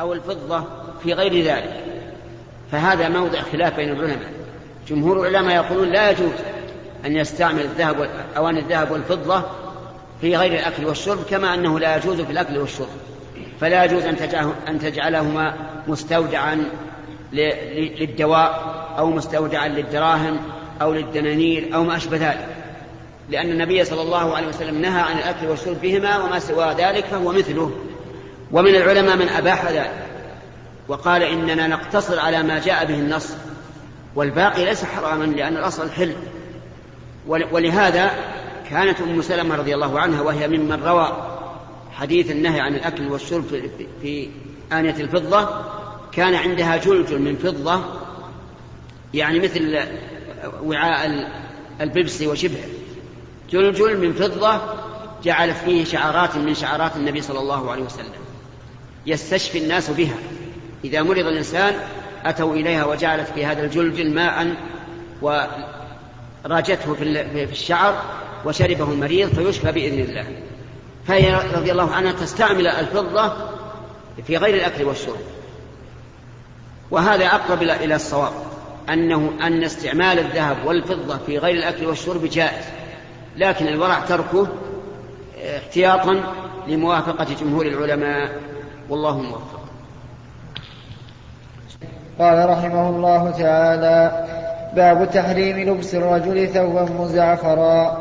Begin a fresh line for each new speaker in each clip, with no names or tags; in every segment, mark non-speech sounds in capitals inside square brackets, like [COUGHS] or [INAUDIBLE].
أو الفضة في غير ذلك. فهذا موضع خلاف بين العلماء. جمهور العلماء يقولون لا يجوز أن يستعمل الذهب أواني الذهب والفضة في غير الأكل والشرب كما أنه لا يجوز في الأكل والشرب. فلا يجوز أن تجعلهما مستودعا للدواء أو مستودعا للدراهم أو للدنانير أو ما أشبه ذلك. لأن النبي صلى الله عليه وسلم نهى عن الأكل والشرب بهما وما سوى ذلك فهو مثله. ومن العلماء من أباح ذلك وقال إننا نقتصر على ما جاء به النص والباقي ليس حراما لأن الأصل حل ولهذا كانت أم سلمة رضي الله عنها وهي ممن روى حديث النهي عن الأكل والشرب في آنية الفضة كان عندها جلجل من فضة يعني مثل وعاء البيبسي وشبهه. جلجل من فضة جعلت فيه شعارات من شعارات النبي صلى الله عليه وسلم. يستشفي الناس بها. إذا مرض الإنسان أتوا إليها وجعلت في هذا الجلجل ماء وراجته في الشعر وشربه المريض فيشفى بإذن الله. فهي رضي الله عنها تستعمل الفضة في غير الأكل والشرب. وهذا أقرب إلى الصواب أنه أن استعمال الذهب والفضة في غير الأكل والشرب جائز. لكن الورع تركه احتياطا لموافقة جمهور العلماء. والله موفق.
قال رحمه الله تعالى باب تحريم لبس الرجل ثوبا مزعفرا.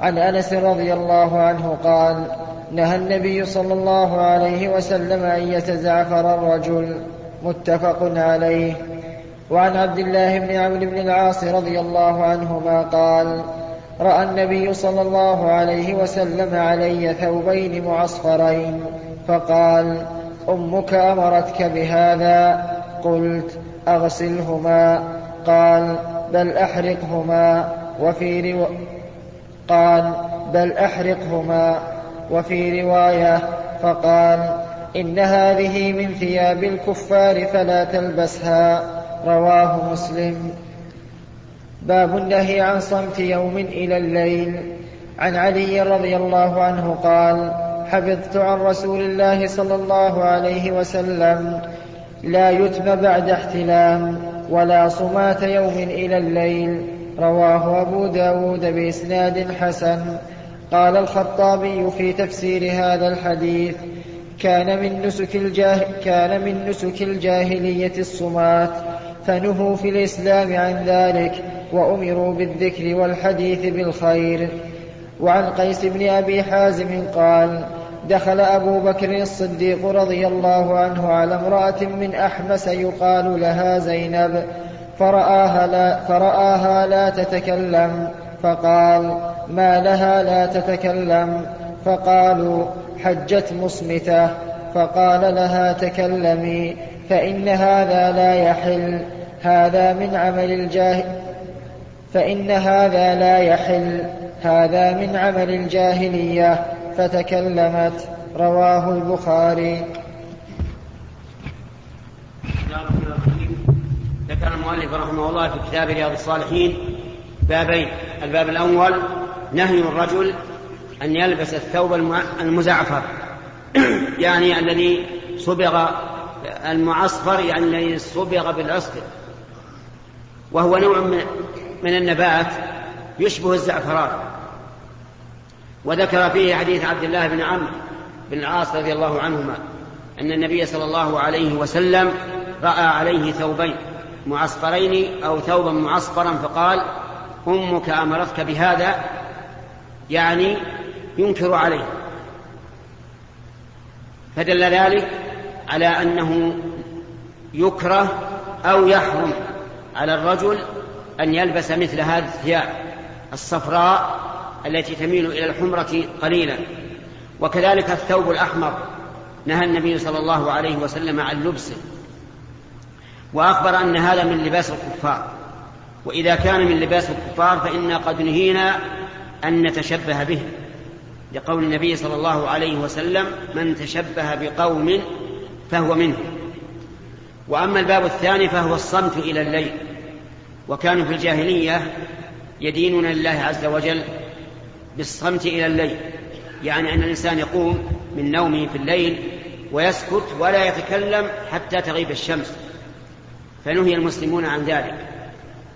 عن أنس رضي الله عنه قال نهى النبي صلى الله عليه وسلم أن يتزعفر الرجل. متفق عليه. وعن عبد الله بن عمرو بن العاص رضي الله عنهما قال رأى النبي صلى الله عليه وسلم علي ثوبين معصفرين فقال أمك أمرتك بهذا؟ قلت أغسلهما. قال بل أحرقهما. وفي رو... قال بل أحرقهما. وفي رواية فقال إن هذه من ثياب الكفار فلا تلبسها. رواه مسلم. باب النهي عن صمت يوم إلى الليل. عن علي رضي الله عنه قال حفظت عن رسول الله صلى الله عليه وسلم لا يتم بعد احتلام ولا صمات يوم إلى الليل. رواه أبو داود بإسناد حسن. قال الخطابي في تفسير هذا الحديث كان من نسك الجاه كان من نسك الجاهلية الصمات فنهوا في الإسلام عن ذلك وأمروا بالذكر والحديث بالخير. وعن قيس بن أبي حازم قال دخل أبو بكر الصديق رضي الله عنه على امرأة من أحمس يقال لها زينب فرآها لا, فرآها لا تتكلم فقال ما لها لا تتكلم؟ فقالوا حجت مصمتة. فقال لها تكلمي فإن هذا لا يحل هذا من عمل الجاهل فإن هذا لا يحل هذا من عمل الجاهلية. فتكلمت. رواه البخاري.
ذكر المؤلف رحمه الله في كتاب رياض الصالحين بابين. الباب الأول نهي الرجل أن يلبس الثوب المزعفر. [CLEARS THROAT] يعني الذي صبغ المعصفر يعني الذي صبغ بالعصفر وهو نوع من النبات يشبه الزعفران. وذكر فيه حديث عبد الله بن عمرو بن العاص رضي الله عنهما أن النبي صلى الله عليه وسلم رأى عليه ثوبين معصفرين أو ثوبا معصفرا فقال أمك أمرتك بهذا؟ يعني ينكر عليه. فدل ذلك على أنه يكره أو يحرم على الرجل أن يلبس مثل هذه الثياب الصفراء التي تميل إلى الحمرة قليلا. وكذلك الثوب الأحمر. نهى النبي صلى الله عليه وسلم عن لبسه. وأخبر أن هذا من لباس الكفار. وإذا كان من لباس الكفار فإنا قد نهينا أن نتشبه به. لقول النبي صلى الله عليه وسلم من تشبه بقوم فهو منه. وأما الباب الثاني فهو الصمت إلى الليل. وكانوا في الجاهلية يدينون لله عز وجل بالصمت إلى الليل. يعني أن الإنسان يقوم من نومه في الليل ويسكت ولا يتكلم حتى تغيب الشمس. فنهي المسلمون عن ذلك.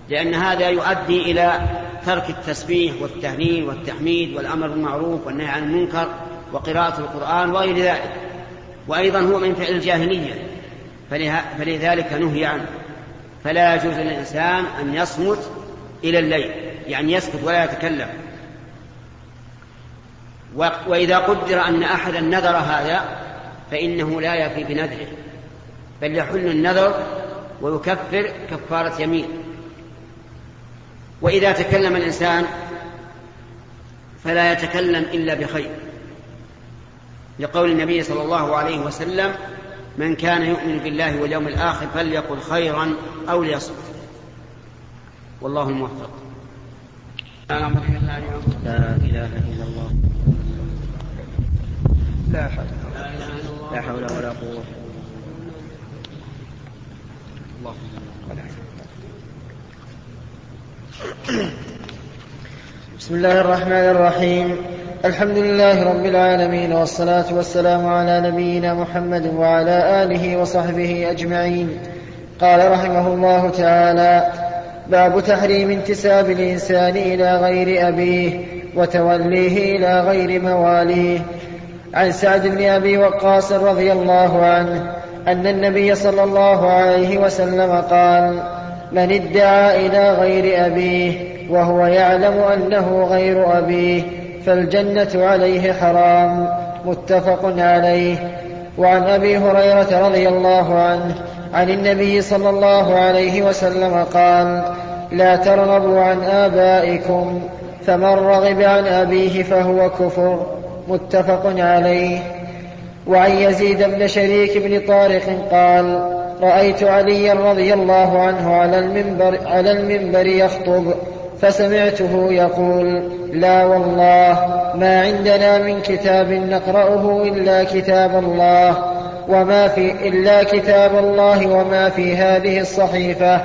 لأن هذا يؤدي إلى ترك التسبيح والتهليل والتحميد والأمر بالمعروف والنهي عن المنكر وقراءة القرآن وغير ذلك. وأيضا هو من فعل الجاهلية. فلذلك نهي عنه. فلا يجوز للإنسان أن يصمت إلى الليل. يعني يسكت ولا يتكلم. وإذا قدر أن أحدا نذر هذا فإنه لا يفي بنذره بل يحل النذر ويكفر كفارة يمين. وإذا تكلم الإنسان فلا يتكلم إلا بخير لقول النبي صلى الله عليه وسلم من كان يؤمن بالله واليوم الآخر فليقل خيرا أو ليصمت. والله الموفق.
لا إله إلا الله. لا حول لا حول ولا قوة.
بسم الله الرحمن الرحيم. الحمد لله رب العالمين والصلاة والسلام على نبينا محمد وعلى آله وصحبه أجمعين. قال رحمه الله تعالى باب تحريم انتساب الإنسان إلى غير أبيه وتوليه إلى غير مواليه. عن سعد بن أبي وقاص رضي الله عنه أن النبي صلى الله عليه وسلم قال من ادعى إلى غير أبيه وهو يعلم أنه غير أبيه فالجنة عليه حرام. متفق عليه. وعن أبي هريرة رضي الله عنه عن النبي صلى الله عليه وسلم قال لا ترغبوا عن آبائكم فمن رغب عن أبيه فهو كفر. متفق عليه. وعن يزيد بن شريك بن طارق قال رأيت عليا رضي الله عنه على المنبر, على المنبر يخطب فسمعته يقول لا والله ما عندنا من كتاب نقرأه إلا كتاب الله وما في إلا كتاب الله وما في هذه الصحيفة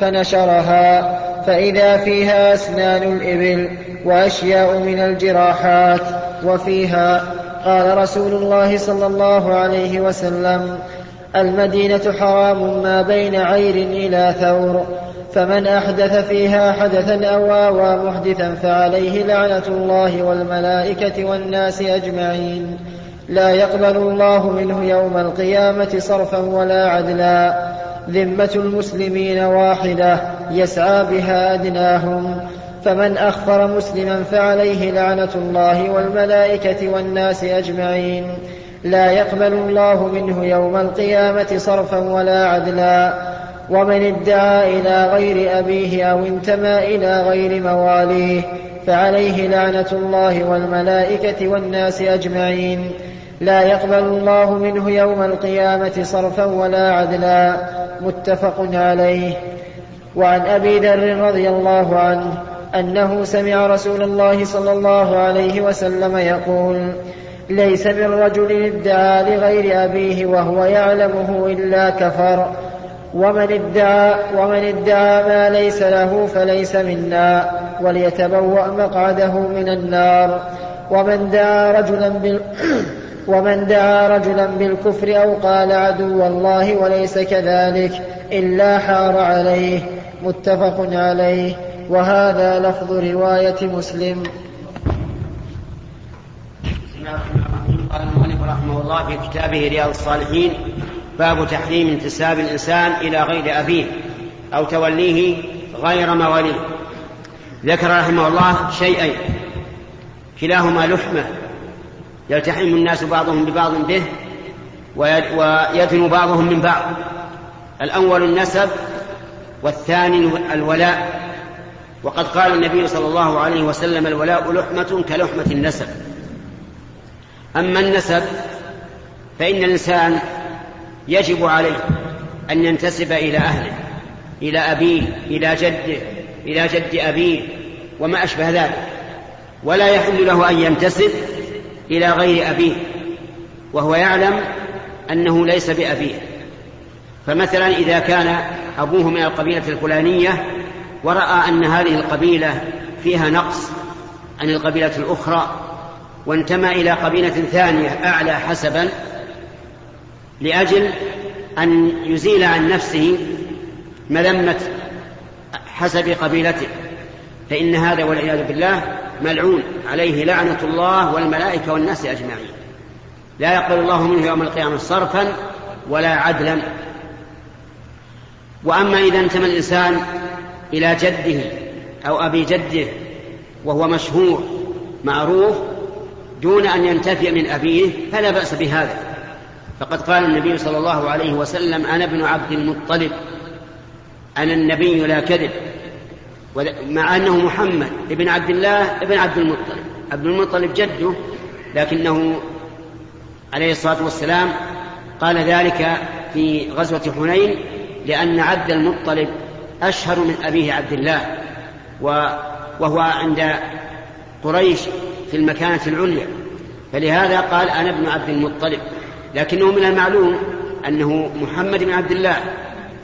فنشرها فإذا فيها أسنان الإبل وأشياء من الجراحات. وفيها قال رسول الله صلى الله عليه وسلم المدينة حرام ما بين عير إلى ثور فمن أحدث فيها حدثا أو آوى محدثا فعليه لعنة الله والملائكة والناس أجمعين. لا يقبل الله منه يوم القيامة صرفا ولا عدلا. ذمة المسلمين واحدة يسعى بها أدناهم. فمن أخفر مسلما فعليه لعنة الله والملائكة والناس أجمعين. لا يقبل الله منه يوم القيامة صرفا ولا عدلا. ومن ادعى إلى غير أبيه أو انتمى إلى غير مواليه فعليه لعنة الله والملائكة والناس أجمعين. لا يقبل الله منه يوم القيامة صرفا ولا عدلا. متفق عليه. وعن أبي ذر رضي الله عنه أنه سمع رسول الله صلى الله عليه وسلم يقول ليس من رجل ادعى لغير أبيه وهو يعلمه إلا كفر. ومن ادعى ومن ادعى ما ليس له فليس منا وليتبوأ مقعده من النار. ومن دعا رجلا بال [CLEARS THROAT] ومن دعا رجلا بالكفر أو قال عدو الله وليس كذلك إلا حار عليه. متفق عليه. وهذا لفظ رواية مسلم.
قال المؤلف رحمه الله في كتابه رياض الصالحين باب تحريم انتساب الإنسان إلى غير أبيه أو توليه غير مواليه. ذكر رحمه الله شيئين كلاهما لحمة. يلتحم الناس بعضهم ببعض به ويدنو بعضهم من بعض. الأول النسب والثاني الولاء. وقد قال النبي صلى الله عليه وسلم الولاء لحمة كلحمة النسب. أما النسب فإن الإنسان يجب عليه أن ينتسب إلى أهله إلى أبيه إلى جده إلى جد أبيه وما أشبه ذلك. ولا يحل له أن ينتسب إلى غير أبيه وهو يعلم أنه ليس بأبيه. فمثلا إذا كان أبوه من القبيلة الفلانية ورأى أن هذه القبيلة فيها نقص عن القبيلة الأخرى وانتمى إلى قبيلة ثانية أعلى حسبا لأجل أن يزيل عن نفسه مذمة حسب قبيلته. فإن هذا والعياذ بالله ملعون. عليه لعنة الله والملائكة والناس أجمعين. لا يقبل الله منه يوم القيامة صرفا ولا عدلا. وأما إذا انتمى الإنسان إلى جده أو أبي جده وهو مشهور معروف دون أن ينتفي من أبيه فلا بأس بهذا. فقد قال النبي صلى الله عليه وسلم أنا ابن عبد المطلب أنا النبي لا كذب. مع أنه محمد ابن عبد الله ابن عبد المطلب. عبد المطلب جده لكنه عليه الصلاة والسلام قال ذلك في غزوة حنين لأن عبد المطلب أشهر من أبيه عبد الله وهو عند قريش في المكانة العليا. فلهذا قال أنا ابن عبد المطلب لكنه من المعلوم أنه محمد بن عبد الله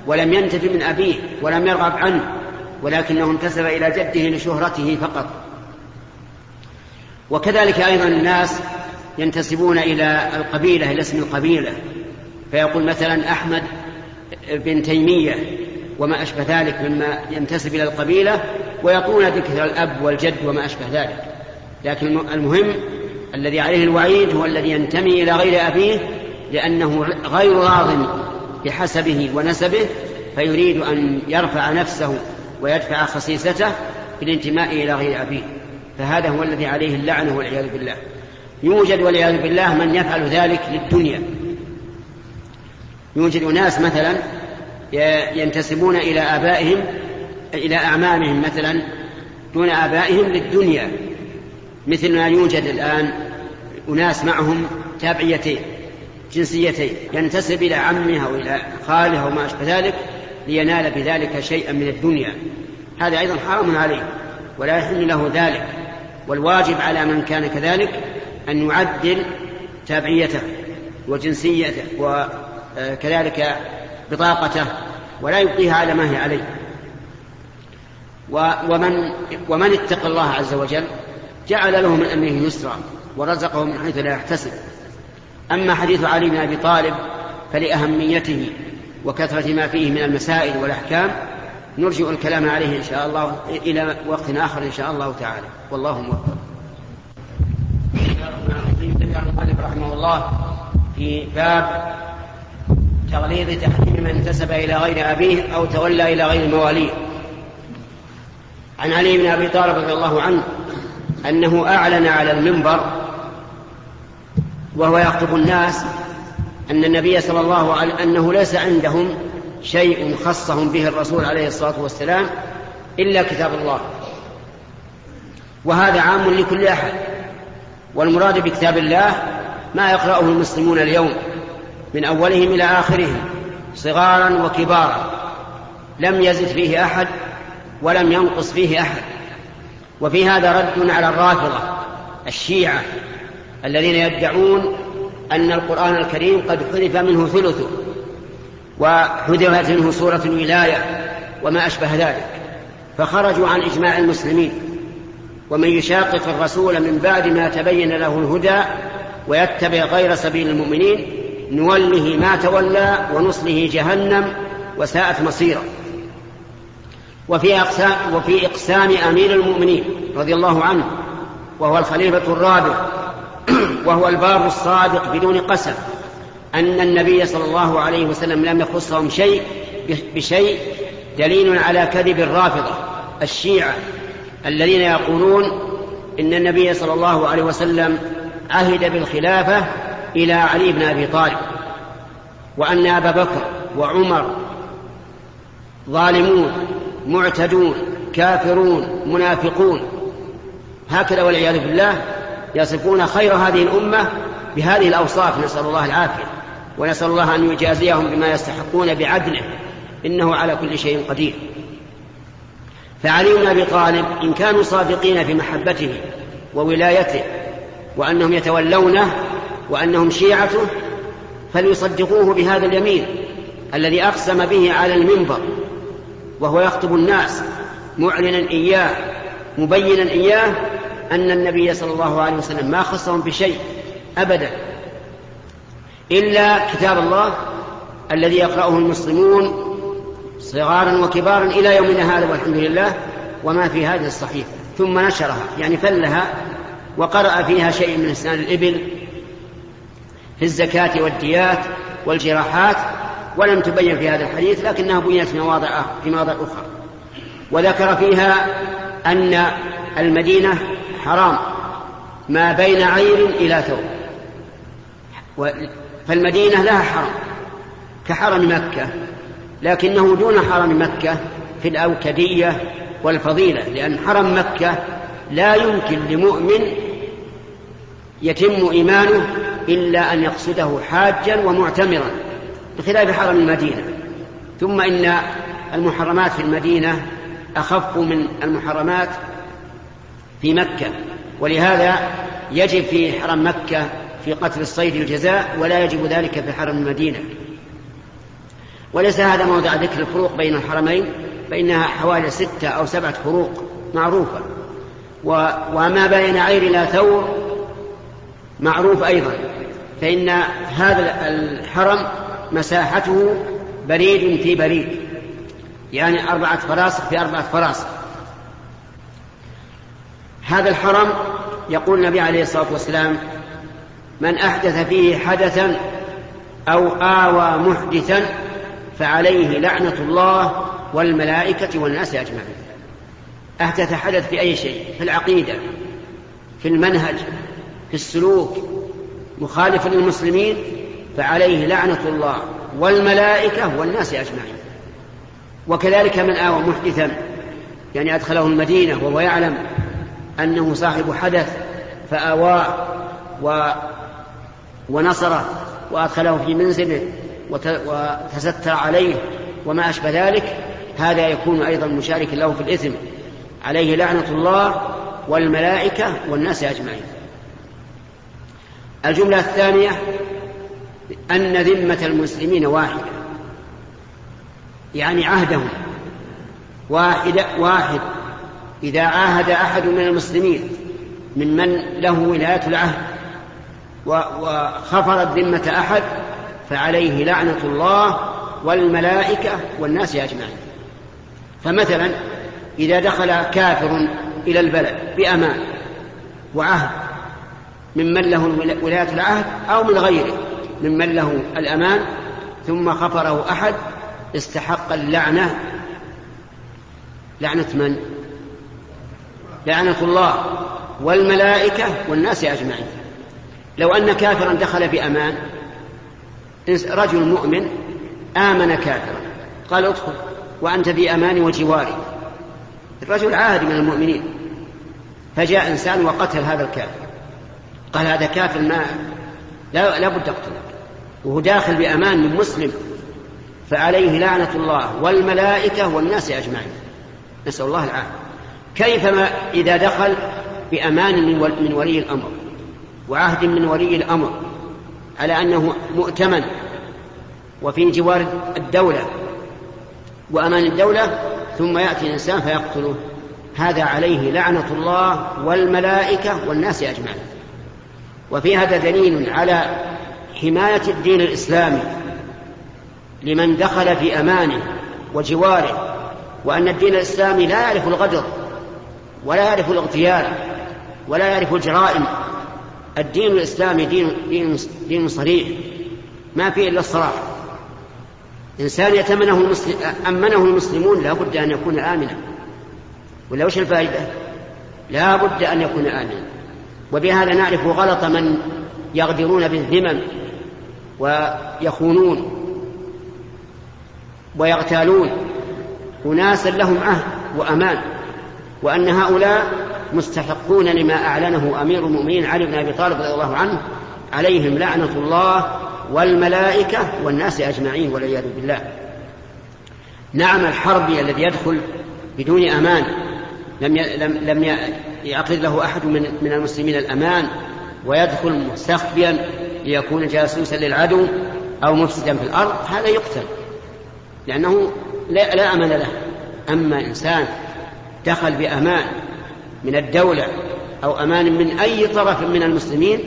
ولم ينتف من أبيه ولم يرغب عنه ولكنه انتسب إلى جده لشهرته فقط. وكذلك أيضا الناس ينتسبون إلى القبيلة إلى اسم القبيلة. فيقول مثلا أحمد بن تيمية وما أشبه ذلك مما ينتسب إلى القبيلة ويقولون ذكر الأب والجد وما أشبه ذلك. لكن المهم الذي عليه الوعيد هو الذي ينتمي إلى غير أبيه لأنه غير راض بحسبه ونسبه فيريد أن يرفع نفسه ويدفع خصيصته بالانتماء إلى غير أبيه. فهذا هو الذي عليه اللعنة والعياذ بالله. يوجد والعياذ بالله من يفعل ذلك للدنيا. يوجد ناس مثلا ينتسبون إلى آبائهم إلى أعمامهم مثلا دون آبائهم للدنيا. مثل ما يوجد الآن أناس معهم تابعيتين جنسيتين ينتسب إلى عمها أو إلى خالها وما أشبه ذلك لينال بذلك شيئا من الدنيا. هذا أيضا حرام عليه ولا يحل له ذلك. والواجب على من كان كذلك أن يعدل تابعيته وجنسيته وكذلك بطاقته ولا يبقيها على ما هي عليه. ومن ومن اتقى الله عز وجل جعل له من أمره يسرا ورزقه من حيث لا يحتسب. أما حديث علي بن أبي طالب فلأهميته وكثرة ما فيه من المسائل والأحكام نرجع الكلام عليه إن شاء الله إلى وقت آخر إن شاء الله تعالى. والله موفق. رحمه الله في باب تغليظ تحريم من انتسب إلى غير أبيه أو تولى إلى غير مواليه. عن علي بن أبي طالب رضي الله عنه أنه أعلن على المنبر وهو يخطب الناس أن النبي صلى الله عليه أنه ليس عندهم شيء خصهم به الرسول عليه الصلاة والسلام إلا كتاب الله. وهذا عام لكل أحد. والمراد بكتاب الله ما يقرأه المسلمون اليوم. من أولهم إلى آخرهم صغارا وكبارا. لم يزد فيه أحد ولم ينقص فيه أحد. وفي هذا رد على الرافضة الشيعة الذين يدعون أن القرآن الكريم قد حذف منه ثلثه وحذفت منه سورة الولاية وما أشبه ذلك. فخرجوا عن إجماع المسلمين ومن يشاقق الرسول من بعد ما تبين له الهدى ويتبع غير سبيل المؤمنين نوله ما تولى ونصله جهنم وساءت مصيرا وفي أقسام, وفي إقسام أمير المؤمنين رضي الله عنه وهو الخليفة الرابع [CLEARS THROAT] وهو الباب الصادق بدون قسم أن النبي صلى الله عليه وسلم لم يخصهم شيء بشيء دليل على كذب الرافضة الشيعة الذين يقولون إن النبي صلى الله عليه وسلم عهد بالخلافة إلى علي بن أبي طالب وأن أبا بكر وعمر ظالمون معتدون كافرون منافقون. هكذا والعياذ بالله يصفون خير هذه الأمة بهذه الأوصاف. نسأل الله العافية ونسأل الله أن يجازيهم بما يستحقون بعدله إنه على كل شيء قدير. فعلي بن أبي طالب إن كانوا صادقين في محبته وولايته وأنهم يتولونه وأنهم شيعته فليصدقوه بهذا اليمين الذي أقسم به على المنبر وهو يخطب الناس معلنا إياه مبينا إياه أن النبي صلى الله عليه وسلم ما خصهم بشيء أبدا إلا كتاب الله الذي يقرأه المسلمون صغارا وكبارا إلى يومنا هذا والحمد لله وما في هذه الصحيفة ثم نشرها يعني فلها وقرأ فيها شيء من أسنان الإبل في الزكاة والديات والجراحات ولم تبين في هذا الحديث لكنها بينت في مواضع في مواضع أخرى. وذكر فيها أن المدينة حرام ما بين عير إلى ثوب. فالمدينة لها حرم كحرم مكة لكنه دون حرم مكة في الأوكدية والفضيلة لأن حرم مكة لا يمكن لمؤمن يتم إيمانه إلا أن يقصده حاجا ومعتمرا بخلاف حرم المدينة. ثم إن المحرمات في المدينة أخف من المحرمات في مكة ولهذا يجب في حرم مكة في قتل الصيد الجزاء ولا يجب ذلك في حرم المدينة. وليس هذا موضع ذكر الفروق بين الحرمين فإنها حوالي ستة أو سبعة فروق معروفة. وما بين عير إلى ثور معروف أيضا. فإن هذا الحرم مساحته بريد في بريد. يعني أربعة فراسخ في أربعة فراسخ. هذا الحرم يقول النبي عليه الصلاة والسلام من أحدث فيه حدثا أو آوى محدثا فعليه لعنة الله والملائكة والناس أجمعين. أحدث حدث في أي شيء؟ في العقيدة في المنهج في السلوك مخالفا للمسلمين فعليه لعنة الله والملائكة والناس أجمعين. وكذلك من آوى محدثا يعني أدخله المدينة وهو يعلم أنه صاحب حدث فآواه و ونصره وأدخله في منزله وتستر عليه وما أشبه ذلك. هذا يكون أيضا مشاركا له في الإثم. عليه لعنة الله والملائكة والناس أجمعين. الجملة الثانية أن ذمة المسلمين واحدة. يعني عهدهم. واحد واحد. إذا عاهد أحد من المسلمين ممن له ولاية العهد وخفرت ذمة أحد فعليه لعنة الله والملائكة والناس أجمعين. فمثلا إذا دخل كافر إلى البلد بأمان وعهد ممن له ولاية العهد أو من غيره ممن له الأمان ثم خفره أحد استحق اللعنة. لعنة من؟ لعنة الله والملائكة والناس أجمعين. لو أن كافرا دخل بأمان رجل مؤمن آمن كافرا قال ادخل وأنت في أمان وجواري الرجل عادي من المؤمنين فجاء إنسان وقتل هذا الكافر. قال هذا كافر ما لا, لا بد أقتله. وهو داخل بأمان من مسلم. فعليه لعنة الله والملائكة والناس أجمعين. نسأل الله العافية. كيف ما إذا دخل بأمان من ولي الأمر وعهد من ولي الأمر على أنه مؤتمن وفي جوار الدولة وأمان الدولة ثم يأتي الإنسان فيقتله. هذا عليه لعنة الله والملائكة والناس أجمعين. وفي هذا دليل على حماية الدين الإسلامي لمن دخل في أمانه وجواره وأن الدين الإسلامي لا يعرف الغدر ولا يعرف الاغتيال ولا يعرف الجرائم. الدين الإسلامي دين, دين, دين صريح ما فيه إلا الصراحة إنسان يتمنه المسلم أمنه المسلمون لا بد أن يكون آمنا. ولا وش الفائدة؟ لا بد أن يكون آمنا. وبهذا نعرف غلط من يغدرون بالذمم ويخونون ويغتالون. أناسا لهم عهد وأمان وأن هؤلاء مستحقون لما أعلنه أمير المؤمنين علي بن أبي طالب رضي الله عنه عليهم لعنة الله والملائكة والناس أجمعين والعياذ بالله. نعم الحربي الذي يدخل بدون أمان لم لم لم يعقد له أحد من من المسلمين الأمان ويدخل مستخبيا ليكون جاسوسا للعدو أو مفسدا في الأرض هذا يقتل لأنه لا, لا أمان له. أما إنسان دخل بأمان من الدولة أو أمان من أي طرف من المسلمين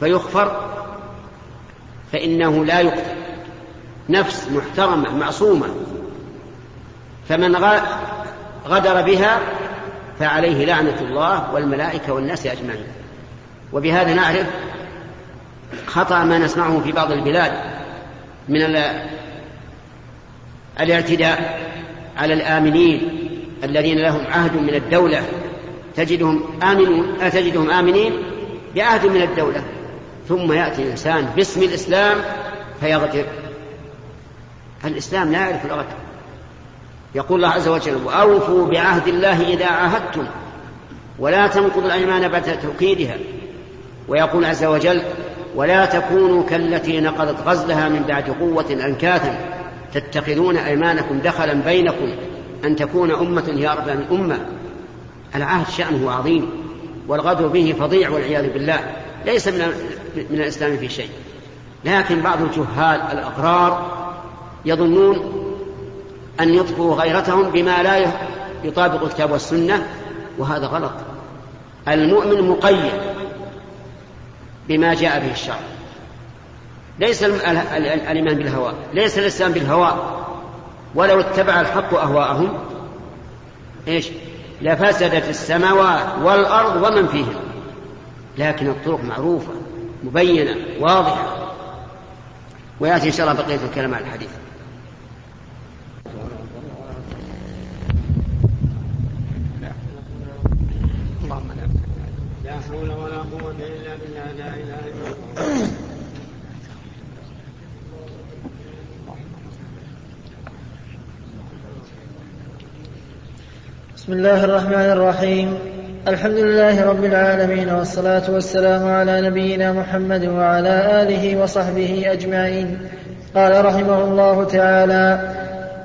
فيخفر فإنه لا يقتل. نفس محترمة معصومة فمن غدر بها فعليه لعنة الله والملائكة والناس أجمعين. وبهذا نعرف خطأ ما نسمعه في بعض البلاد من الاعتداء على الآمنين الذين لهم عهد من الدولة. تجدهم آمنون تجدهم آمنين بعهد من الدولة. ثم يأتي الإنسان باسم الإسلام فيغدر الإسلام لا يعرف الغدر يقول الله عز وجل وأوفوا بعهد الله إذا عاهدتم ولا تنقضوا الأيمان بعد توكيدها. ويقول عز وجل ولا تكونوا كالتي نقضت غزلها من بعد قوة أنكاثا تتخذون أيمانكم دخلا بينكم أن تكون أمة هي أربع من أمة. العهد شأنه عظيم والغدر به فظيع والعياذ بالله ليس من, من الإسلام في شيء. لكن بعض الجهال الأقرار يظنون أن يطفوا غيرتهم بما لا يطابق الكتاب والسنة وهذا غلط. المؤمن مقيد بما جاء به الشرع. ليس الإيمان بالهوى ليس الإسلام بالهوى. ولو اتبع الحق أهواءهم إيش؟ لفسدت السماوات والأرض ومن فيهن. لكن الطرق معروفة مبينة واضحة. ويأتي إن شاء الله بقية الكلام على الحديث لا حول ولا
بسم الله الرحمن الرحيم الحمد لله رب العالمين والصلاة والسلام على نبينا محمد وعلى آله وصحبه أجمعين قال رحمه الله تعالى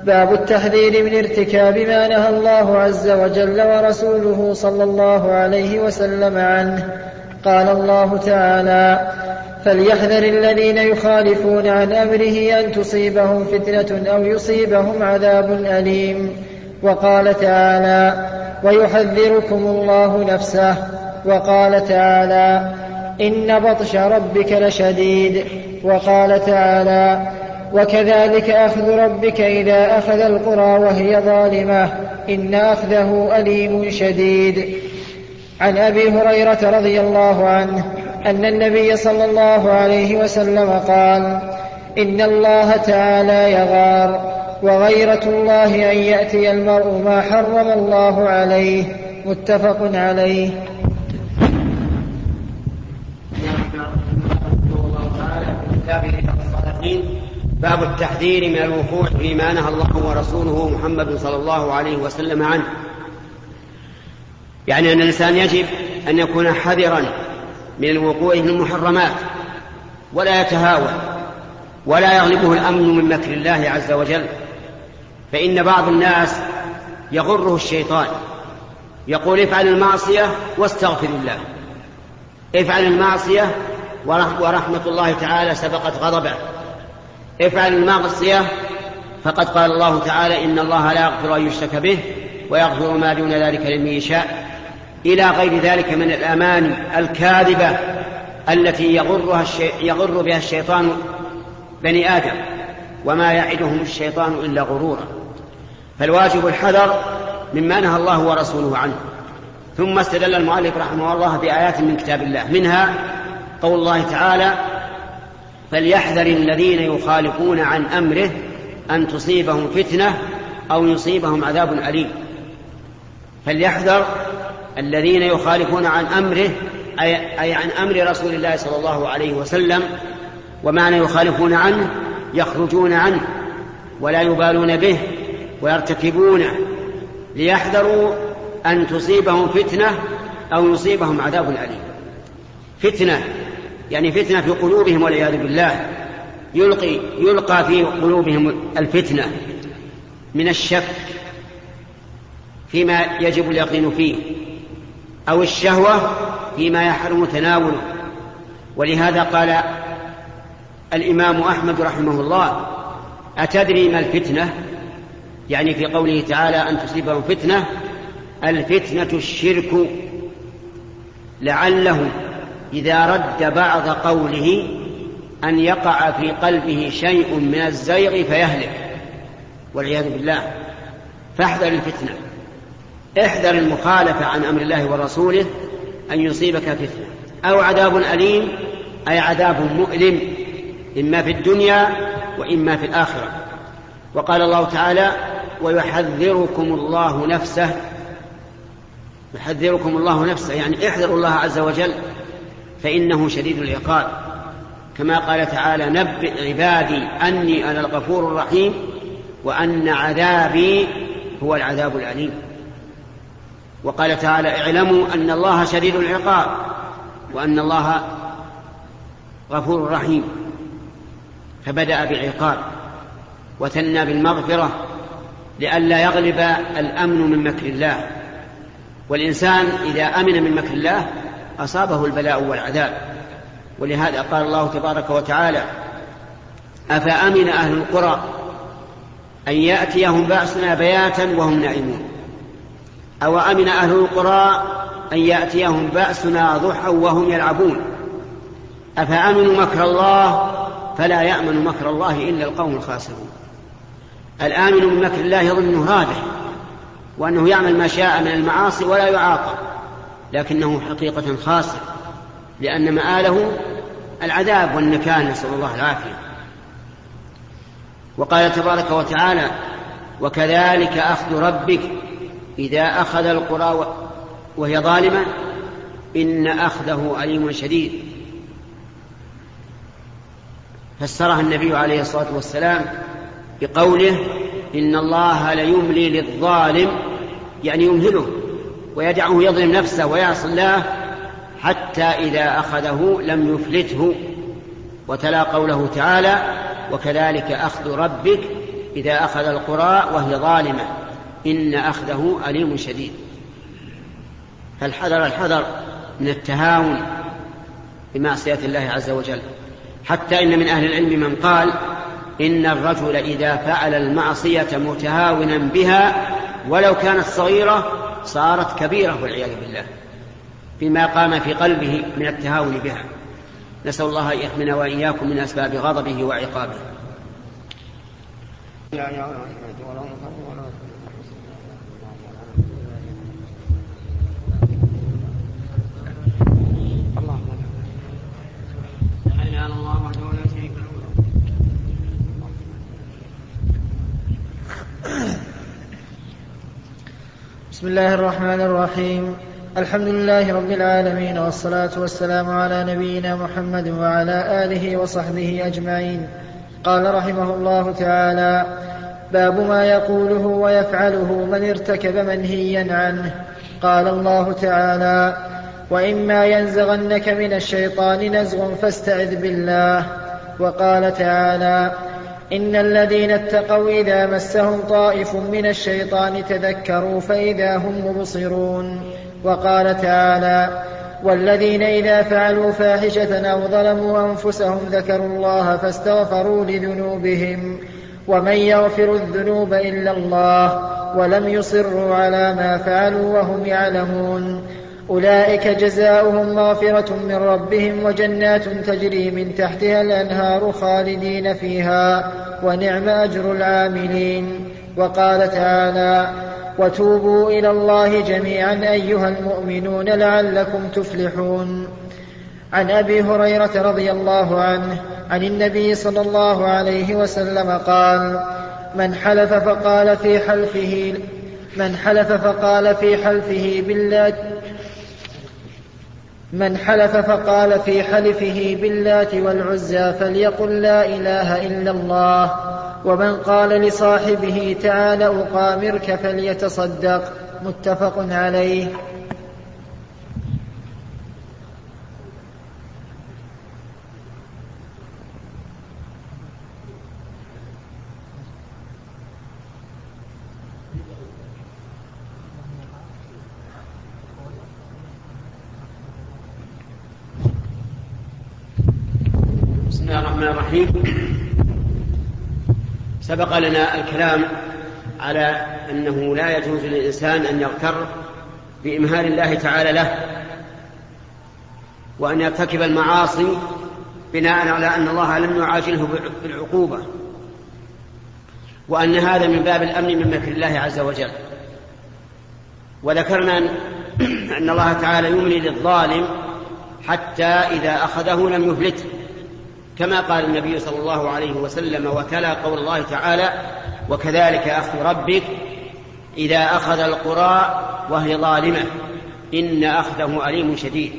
باب التحذير من ارتكاب ما نهى الله عز وجل ورسوله صلى الله عليه وسلم عنه قال الله تعالى فليحذر الذين يخالفون عن أمره أن تصيبهم فتنة أو يصيبهم عذاب أليم. وقال تعالى ويحذركم الله نفسه. وقال تعالى إن بطش ربك لشديد. وقال تعالى وكذلك أخذ ربك إذا أخذ القرى وهي ظالمة. إن أخذه أليم شديد. عن أبي هريرة رضي الله عنه أن النبي صلى الله عليه وسلم قال إن الله تعالى يغار وغيرة الله أن يأتي المرء ما حرم الله عليه. متفق عليه.
باب التحذير من الوقوع فيما نهى الله ورسوله محمد صلى الله عليه وسلم عنه. يعني أن الإنسان يجب أن يكون حذرا من الوقوع في المحرمات ولا يتهاون ولا يغلبه الأمن من مكر الله عز وجل. فإن بعض الناس يغره الشيطان يقول افعل المعصية واستغفر الله افعل المعصية ورحمة الله تعالى سبقت غضبه افعل المعصية فقد قال الله تعالى إن الله لا يغفر أن يشرك به ويغفر ما دون ذلك لمن يشاء. إلى غير ذلك من الأماني الكاذبة التي يغرها الشي... يغر بها الشيطان بني آدم وما يعدهم الشيطان إلا غرورا. فالواجب الحذر مما نهى الله ورسوله عنه. ثم استدل المؤلف رحمه الله بآيات من كتاب الله منها قول الله تعالى فليحذر الذين يخالفون عن أمره أن تصيبهم فتنة أو يصيبهم عذاب أليم. فليحذر الذين يخالفون عن أمره أي عن أمر رسول الله صلى الله عليه وسلم ومعنى يخالفون عنه يخرجون عنه ولا يبالون به ويرتكبونه ليحذروا أن تصيبهم فتنة أو يصيبهم عذاب أليم. فتنة يعني فتنة في قلوبهم والعياذ بالله. يلقي يلقى في قلوبهم الفتنة من الشك فيما يجب اليقين فيه. أو الشهوة فيما يحرم تناوله. ولهذا قال الإمام أحمد رحمه الله أتدري ما الفتنة؟ يعني في قوله تعالى أن تصيبهم فتنة الفتنة الشرك. لعله إذا رد بعض قوله أن يقع في قلبه شيء من الزيغ فيهلك. والعياذ بالله. فاحذر الفتنة. احذر المخالفة عن أمر الله ورسوله أن يصيبك فتنة. أو عذاب أليم أي عذاب مؤلم إما في الدنيا وإما في الآخرة. وقال الله تعالى ويحذركم الله نفسه يحذركم الله نفسه يعني احذروا الله عز وجل فإنه شديد العقاب. كما قال تعالى نبئ عبادي أني أنا الغفور الرحيم وأن عذابي هو العذاب الأليم. وقال تعالى اعلموا أن الله شديد العقاب وأن الله غفور رحيم. فبدأ بالعقاب وثنى بالمغفرة لئلا يغلب الأمن من مكر الله. والإنسان إذا أمن من مكر الله أصابه البلاء والعذاب. ولهذا قال الله تبارك وتعالى أفأمن أهل القرى أن يأتيهم بأسنا بياتا وهم نائمون؟ أو أمن أهل القرى أن يأتيهم بأسنا ضحى وهم يلعبون. أفأمنوا مكر الله؟ فلا يأمن مكر الله إلا القوم الخاسرون. الآمن من مكر الله يظن أنه رابح وأنه يعمل ما شاء من المعاصي ولا يعاقب لكنه حقيقة خاسر لأن مآله العذاب والنكال نسأل الله العافية. وقال تبارك وتعالى وكذلك أخذ ربك إذا أخذ القرى وهي ظالمة إن أخذه أليم شديد. فسرها النبي عليه الصلاة والسلام بقوله إن الله ليملي للظالم يعني يمهله ويدعه يظلم نفسه ويعصي الله حتى إذا أخذه لم يفلته. وتلا قوله تعالى وكذلك أخذ ربك إذا أخذ القرى وهي ظالمة. إن أخذه أليم شديد فالحذر الحذر من التهاون بمعصية الله عز وجل حتى إن من أهل العلم من قال إن الرجل إذا فعل المعصية متهاونا بها ولو كانت صغيرة صارت كبيرة والعياذ بالله بما قام في قلبه من التهاون بها نسأل الله أن يحمنا وإياكم من أسباب غضبه وعقابه
بسم الله الرحمن الرحيم الحمد لله رب العالمين والصلاة والسلام على نبينا محمد وعلى آله وصحبه أجمعين قال رحمه الله تعالى باب ما يقوله ويفعله من ارتكب منهيا عنه قال الله تعالى وإما ينزغنك من الشيطان نزغ فاستعذ بالله وقال تعالى إن الذين اتقوا إذا مسهم طائف من الشيطان تذكروا فإذا هم مبصرون. وقال تعالى والذين إذا فعلوا فاحشة أو ظلموا أنفسهم ذكروا الله فاستغفروا لذنوبهم ومن يغفر الذنوب إلا الله ولم يصروا على ما فعلوا وهم يعلمون. أولئك جزاؤهم مغفرة من ربهم وجنات تجري من تحتها الأنهار خالدين فيها ونعم أجر العاملين. وقال تعالى وتوبوا إلى الله جميعا أيها المؤمنون لعلكم تفلحون. عن أبي هريرة رضي الله عنه عن النبي صلى الله عليه وسلم قال من حلف فقال في حلفه من حلف فقال في حلفه بالله من حلف فقال في حلفه باللات والعزى فليقل لا إله إلا الله. ومن قال لصاحبه تعال أقامرك فليتصدق. متفق عليه.
الله الرحمن الرحيم. سبق لنا الكلام على أنه لا يجوز للإنسان أن يغتر بإمهال الله تعالى له وأن يرتكب المعاصي بناء على أن الله لم يعاجله بالعقوبة وأن هذا من باب الأمن من مكر الله عز وجل. وذكرنا أن الله تعالى يملي للظالم حتى إذا أخذه لم يفلته. كما قال النبي صلى الله عليه وسلم وتلا قول الله تعالى وكذلك أخذ ربك إذا أخذ القرى وهي ظالمة إن أخذه أليم شديد.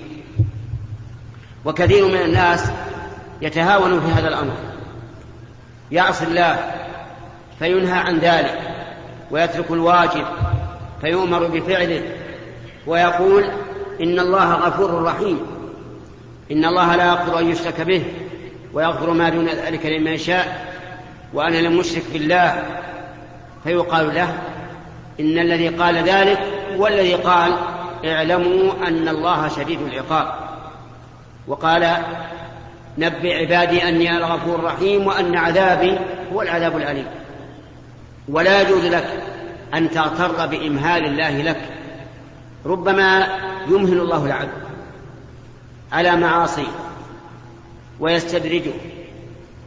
وكثير من الناس يتهاون في هذا الأمر. يعصي الله فينهى عن ذلك ويترك الواجب فيؤمر بفعله ويقول إن الله غفور رحيم. إن الله لا يغفر أن يشرك به ويغفر ما دون ذلك لمن يشاء. وأنا لم أشرك بالله فيقال له إن الذي قال ذلك هو الذي قال اعلموا أن الله شديد العقاب. وقال نبئ عبادي أني أنا الغفور الرحيم وأن عذابي هو العذاب الأليم. ولا يجوز لك أن تغتر بإمهال الله لك. ربما يمهل الله العبد على معاصيه. ويستدرجه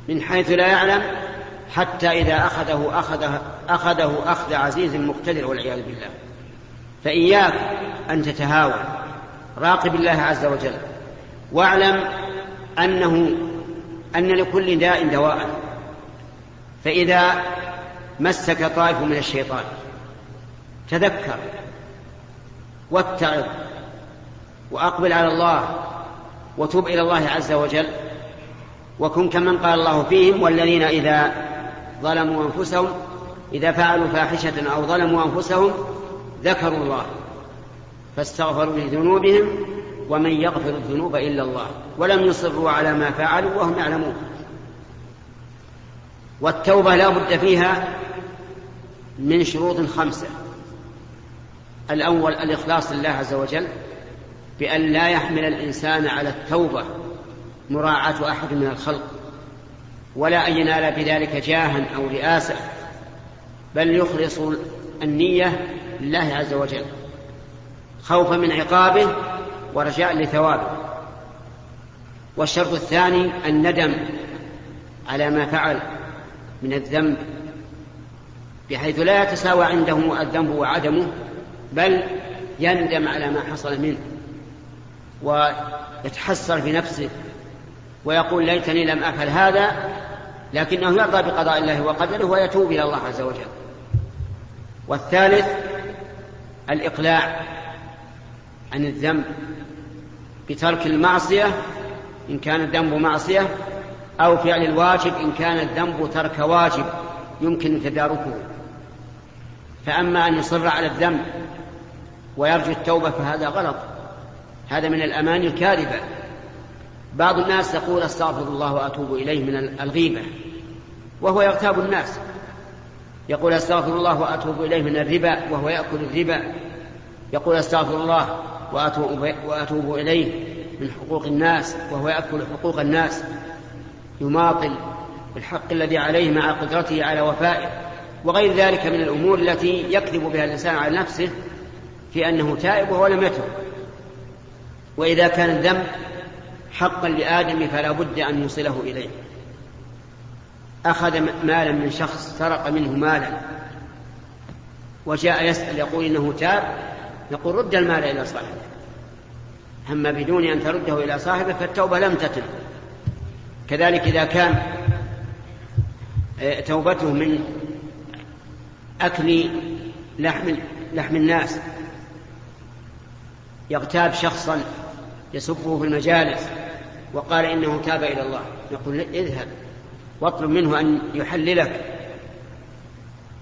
من حيث لا يعلم حتى إذا أخذه أخذه أخذه أخذ عزيز مقتدر والعياذ بالله. فإياك أن تتهاون راقب الله عز وجل واعلم أنه أن لكل داء دواء. فإذا مسك طائف من الشيطان تذكر واتعظ وأقبل على الله وتب إلى الله عز وجل وكن كمن قال الله فيهم والذين إذا ظلموا أنفسهم إذا فعلوا فاحشة أو ظلموا أنفسهم ذكروا الله فاستغفروا لذنوبهم ومن يغفر الذنوب إلا الله ولم يصروا على ما فعلوا وهم يعلمون. والتوبة لا بد فيها من شروط خمسة. الأول الإخلاص لله عز وجل بأن لا يحمل الإنسان على التوبة مراعاة أحد من الخلق ولا أن ينال بذلك جاها أو رئاسة بل يخلص النية لله عز وجل خوفا من عقابه ورجاء لثوابه. والشرط الثاني الندم على ما فعل من الذنب بحيث لا يتساوى عنده الذنب وعدمه بل يندم على ما حصل منه ويتحسر في نفسه ويقول ليتني لم أفعل هذا لكنه يرضى بقضاء الله وقدره ويتوب إلى الله عز وجل. والثالث الإقلاع عن الذنب بترك المعصية إن كان الذنب معصية أو فعل الواجب إن كان الذنب ترك واجب يمكن تداركه. فأما أن يصر على الذنب ويرجو التوبة فهذا غلط. هذا من الأماني الكاذبة. بعض الناس يقول أستغفر الله وأتوب إليه من الغيبة وهو يغتاب الناس. يقول أستغفر الله وأتوب إليه من الربا وهو يأكل الربا. يقول أستغفر الله وأتوب, وأتوب إليه من حقوق الناس وهو يأكل حقوق الناس. يماطل بالحق الذي عليه مع قدرته على وفائه. وغير ذلك من الأمور التي يكذب بها الإنسان على نفسه في أنه تائب وهو لم يتب. وإذا كان الذنب حقا لآدم فلا بد أن يوصله إليه. أخذ مالا من شخص سرق منه مالا. وجاء يسأل يقول إنه تاب يقول رد المال إلى صاحبه. أما بدون أن ترده إلى صاحبه فالتوبة لم تتم. كذلك إذا كان آه، توبته من أكل لحم لحم الناس يغتاب شخصا يسبه في المجالس وقال إنه تاب إلى الله. يقول اذهب. واطلب منه أن يحللك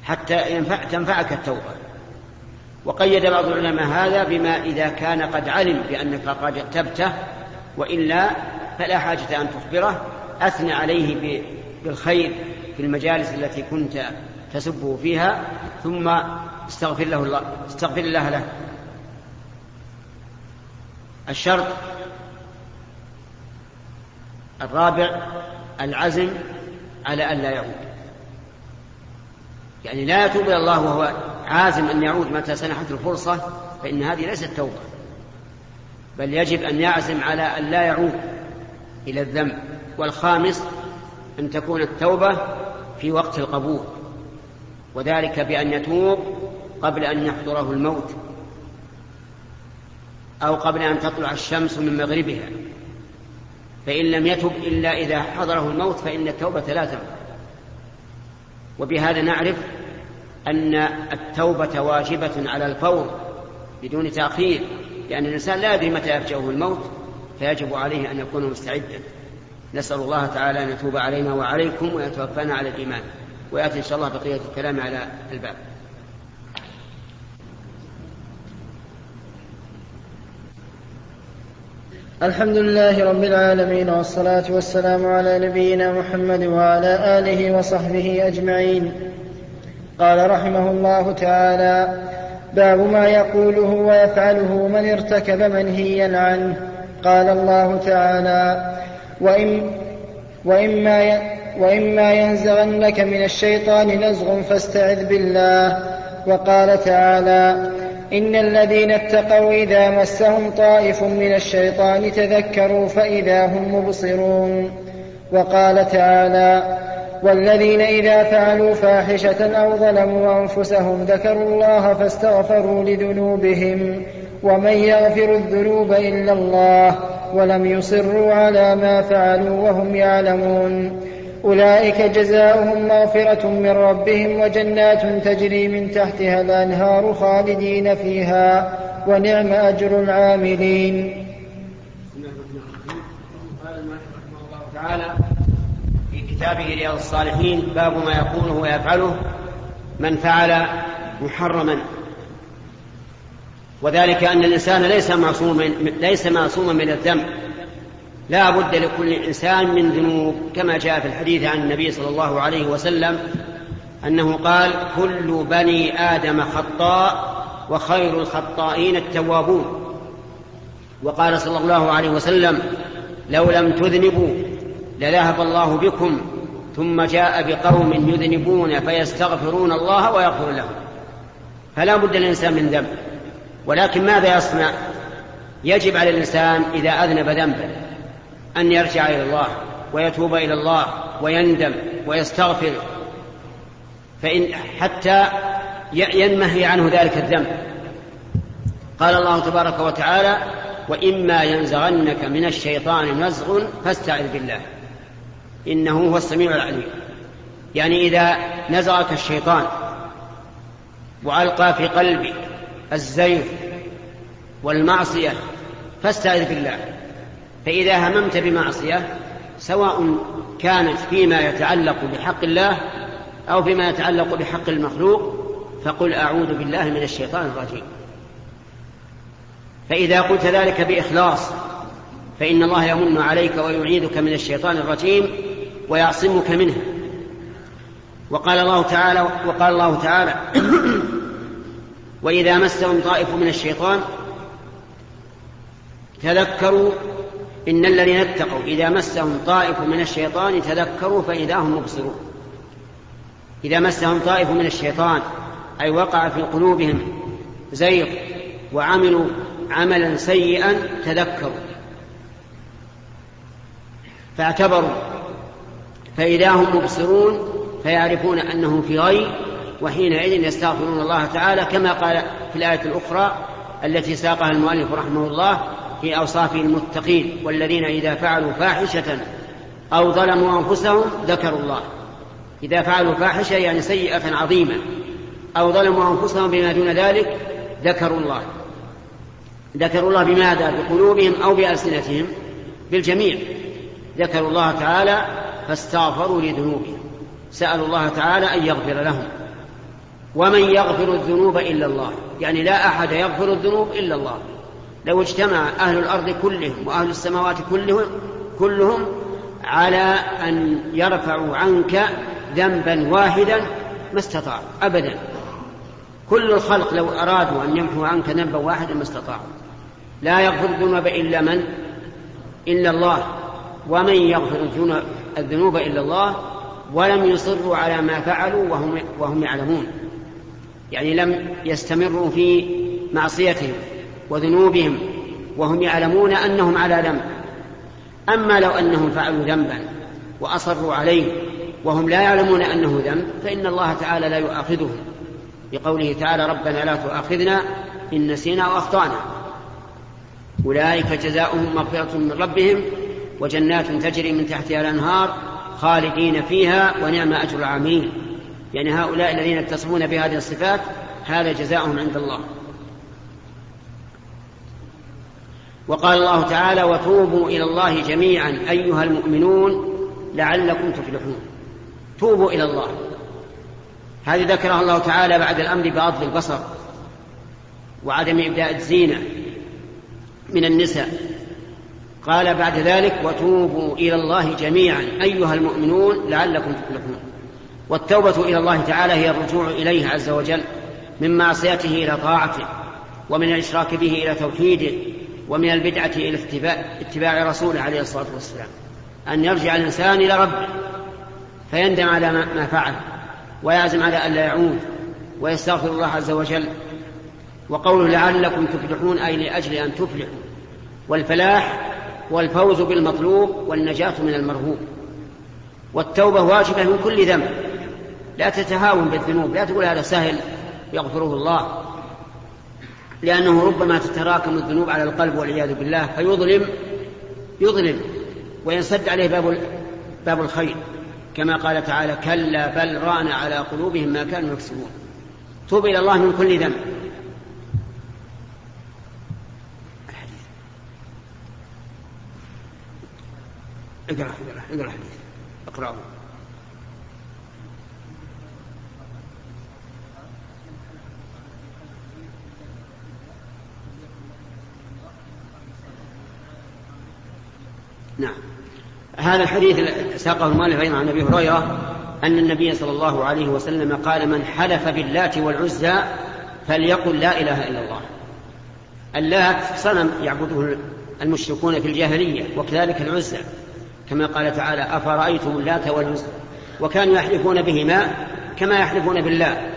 حتى ينفع تنفعك التوبة. وقيد بعض العلماء هذا بما إذا كان قد علم بأنك قد اغتبته وإلا فلا حاجة أن تخبره. أثنى عليه بالخير في المجالس التي كنت تسبه فيها ثم استغفر له الله استغفر الله له. الشرط الرابع العزم على أن لا يعود. يعني لا يتوب إلى الله وهو عازم أن يعود متى سنحت الفرصة فإن هذه ليست توبة. بل يجب أن يعزم على أن لا يعود إلى الذنب. والخامس أن تكون التوبة في وقت القبول. وذلك بأن يتوب قبل أن يحضره الموت أو قبل أن تطلع الشمس من مغربها. فإن لم يتب إلا إذا حضره الموت فإن التوبة لا تنفع وبهذا نعرف أن التوبة واجبة على الفور بدون تأخير لأن الإنسان لا يدري متى يفجأه الموت فيجب عليه أن يكون مستعدا. نسأل الله تعالى أن يتوب علينا وعليكم ويتوفانا على الإيمان. ويأتي إن شاء الله بقية الكلام على الباب.
الحمد لله رب العالمين والصلاة والسلام على نبينا محمد وعلى آله وصحبه أجمعين. قال رحمه الله تعالى باب ما يقوله ويفعله من ارتكب منهيا عنه. قال الله تعالى وإن وإما وإما ينزغنك من الشيطان نزغ فاستعذ بالله. وقال تعالى إن الذين اتقوا إذا مسهم طائف من الشيطان تذكروا فإذا هم مبصرون. وقال تعالى والذين إذا فعلوا فاحشة أو ظلموا أنفسهم ذكروا الله فاستغفروا لذنوبهم ومن يغفر الذنوب إلا الله ولم يصروا على ما فعلوا وهم يعلمون. أولئك جزاؤهم مغفرة من ربهم وجنات تجري من تحتها الأنهار خالدين فيها ونعم أجر العاملين.
تعالى في كتابه رياض الصالحين باب ما يقوله ويفعله من فعل محرما. وذلك أن الإنسان ليس معصوما ليس معصوما من الذنب. لا بد لكل إنسان من ذنوب كما جاء في الحديث عن النبي صلى الله عليه وسلم أنه قال كل بني آدم خطاء وخير الخطائين التوابون. وقال صلى الله عليه وسلم لو لم تذنبوا لذهب الله بكم ثم جاء بقوم يذنبون فيستغفرون الله ويغفر لهم. فلا بد للإنسان من ذنب ولكن ماذا يصنع؟ يجب على الإنسان إذا أذنب ذنبا. أن يرجع إلى الله ويتوب إلى الله ويندم ويستغفر. فإن حتى ينمهي عنه ذلك الذنب. قال الله تبارك وتعالى وإما ينزغنك من الشيطان نزغ فاستعذ بالله. إنه هو السميع العليم. يعني إذا نزغك الشيطان وألقى في قلبك الزيغ والمعصية فاستعذ بالله. فإذا هممت بمعصية سواء كانت فيما يتعلق بحق الله أو فيما يتعلق بحق المخلوق فقل أعوذ بالله من الشيطان الرجيم. فإذا قلت ذلك بإخلاص فإن الله يمن عليك ويعيذك من الشيطان الرجيم ويعصمك منه. وقال الله تعالى وقال الله تعالى [COUGHS] وإذا مسهم طائف من الشيطان تذكروا إن الذين اتقوا إذا مسهم طائف من الشيطان تذكروا فإذا هم مبصرون. إذا مسهم طائف من الشيطان أي وقع في قلوبهم زيغ وعملوا عملا سيئا تذكروا. فاعتبروا. فإذا هم مبصرون فيعرفون أنهم في غي وحينئذ يستغفرون الله تعالى كما قال في الآية الأخرى التي ساقها المؤلف رحمه الله في أوصاف المتقين والذين إذا فعلوا فاحشة أو ظلموا أنفسهم ذكروا الله. إذا فعلوا فاحشة يعني سيئة عظيمة. أو ظلموا أنفسهم بما دون ذلك ذكروا الله. ذكروا الله بماذا؟ بقلوبهم أو بألسنتهم؟ بالجميع. ذكروا الله تعالى فاستغفروا لذنوبهم. سألوا الله تعالى أن يغفر لهم. ومن يغفر الذنوب إلا الله. يعني لا أحد يغفر الذنوب إلا الله. لو اجتمع أهل الأرض كلهم وأهل السماوات كلهم كلهم على أن يرفعوا عنك ذنبا واحدا ما استطاعوا أبدا. كل الخلق لو أرادوا أن يمحوا عنك ذنبا واحدا ما استطاعوا. لا يغفر الذنوب إلا من؟ إلا الله. ومن يغفر الذنوب إلا الله؟ ولم يصروا على ما فعلوا وهم, وهم يعلمون. يعني لم يستمروا في معصيتهم. وذنوبهم وهم يعلمون أنهم على ذنب. أما لو أنهم فعلوا ذنبا وأصروا عليه وهم لا يعلمون أنه ذنب فإن الله تعالى لا يؤاخذهم. بقوله تعالى ربنا لا تؤاخذنا إن نسينا أو أخطأنا. أولئك جزاؤهم مغفرة من ربهم وجنات تجري من تحتها الأنهار خالدين فيها ونعم أجر العاملين. يعني هؤلاء الذين يتصفون بهذه الصفات هذا جزاؤهم عند الله. وقال الله تعالى وتوبوا إلى الله جميعا أيها المؤمنون لعلكم تفلحون. توبوا إلى الله. هذه ذكرها الله تعالى بعد الأمر بغض البصر وعدم إبداء الزينة من النساء. قال بعد ذلك وتوبوا إلى الله جميعا أيها المؤمنون لعلكم تفلحون. والتوبة إلى الله تعالى هي الرجوع إليه عز وجل من معصيته إلى طاعته ومن الإشراك به إلى توحيده ومن البدعة إلى اتباع, رسوله عليه الصلاة والسلام. أن يرجع الإنسان إلى ربه فيندم على ما فعل ويعزم على ألا يعود ويستغفر الله عز وجل. وقوله لعلكم تفلحون أي لأجل أن تفلحوا. والفلاح والفوز بالمطلوب والنجاة من المرهوب. والتوبة واجبة من كل ذنب. لا تتهاون بالذنوب لا تقول هذا سهل يغفره الله. لأنه ربما تتراكم الذنوب على القلب والعياذ بالله فيظلم يظلم وينسد عليه باب باب الخير. كما قال تعالى كلا بل ران على قلوبهم ما كانوا يكسبون. توب إلى الله من كل ذنب. اقرأ اقرأ اقرأ الحديث. اقرأه. نعم. هذا الحديث ساقه المؤلف أيضا عن أبي هريرة أن النبي صلى الله عليه وسلم قال من حلف باللات والعزى فليقل لا إله إلا الله. اللات صنم يعبده المشركون في الجاهلية وكذلك العزى كما قال تعالى أفرأيتم اللات والعزى؟ وكانوا يحلفون بهما كما يحلفون بالله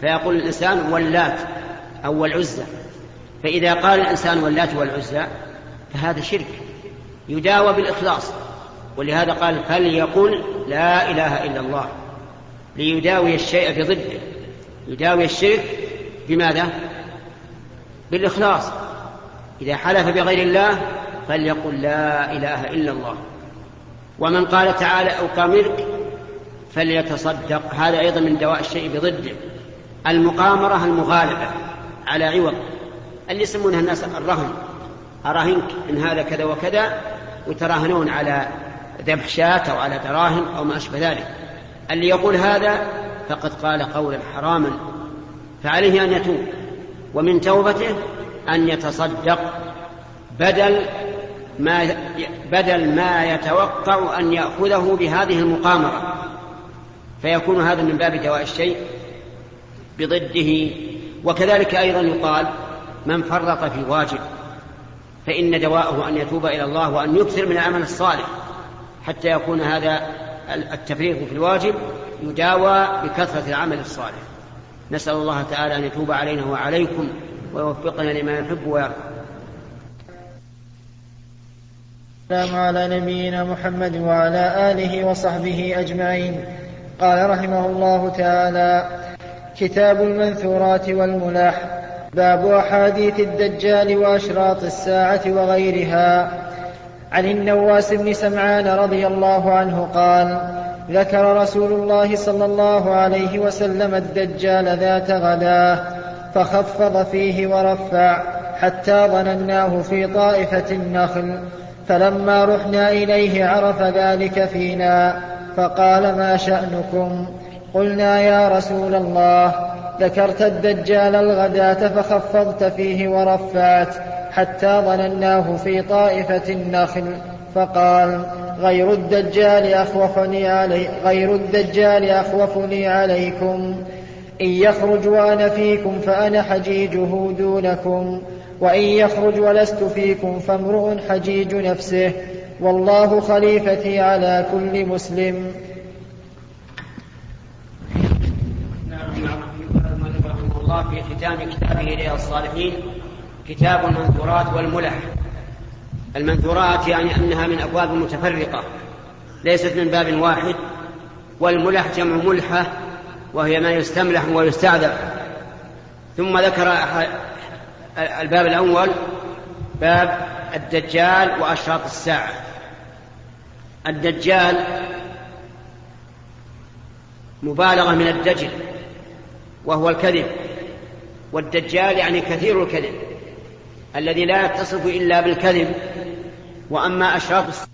فيقول الإنسان واللات أو والعزى فإذا قال الإنسان واللات والعزى فهذا شرك. يداوى بالإخلاص. ولهذا قال فليقل لا إله إلا الله. ليداوي الشيء بضده يداوي الشرك بماذا؟ بالإخلاص. إذا حلف بغير الله فليقل لا إله إلا الله. ومن قال تعالى أقامرك فليتصدق. هذا أيضا من دواء الشيء بضده المقامرة المغالبة على عوض. اللي يسمونها الناس الرهن. أراهنك إن هذا كذا وكذا؟ وتراهنون على ذبح شاة أو على دراهم أو ما أشبه ذلك. اللي يقول هذا فقد قال قولا حراما فعليه أن يتوب ومن توبته أن يتصدق بدل ما بدل ما يتوقع أن يأخذه بهذه المقامرة. فيكون هذا من باب دواء الشيء بضده. وكذلك أيضا يقال من فرط في واجب فإن دواءه أن يتوب إلى الله وأن يكثر من العمل الصالح حتى يكون هذا التفريط في الواجب يداوى بكثرة العمل الصالح. نسأل الله تعالى أن يتوب علينا وعليكم ويوفقنا لما يحب ويرضى.
السلام على نبينا محمد وعلى آله وصحبه أجمعين. قال رحمه الله تعالى كتاب المنثورات والملاح. باب أحاديث الدجال وأشراط الساعة وغيرها. عن النواس بن سمعان رضي الله عنه قال ذكر رسول الله صلى الله عليه وسلم الدجال ذات غداة فخفض فيه ورفع حتى ظنناه في طائفة النخل فلما رحنا إليه عرف ذلك فينا فقال ما شأنكم؟ قلنا يا رسول الله ذكرت الدجال الغداة فخفضت فيه ورفعت حتى ظنناه في طائفة النخل فقال غير الدجال أخوفني علي غير الدجال أخوفني عليكم. إن يخرج وأنا فيكم فأنا حجيجه دونكم وإن يخرج ولست فيكم فامرؤ حجيج نفسه والله خليفتي على كل مسلم
الله في ختام كتابه رياض الصالحين كتاب المنثورات والملح. المنثورات يعني أنها من أبواب متفرقة ليست من باب واحد والملح جمع ملحة وهي ما يستملح ويستعذب. ثم ذكر الباب الأول باب الدجال وأشراط الساعة. الدجال مبالغة من الدجل وهو الكذب. والدجال يعني كثير الكذب الذي لا يتصف إلا بالكذب وأما أشراط الساعة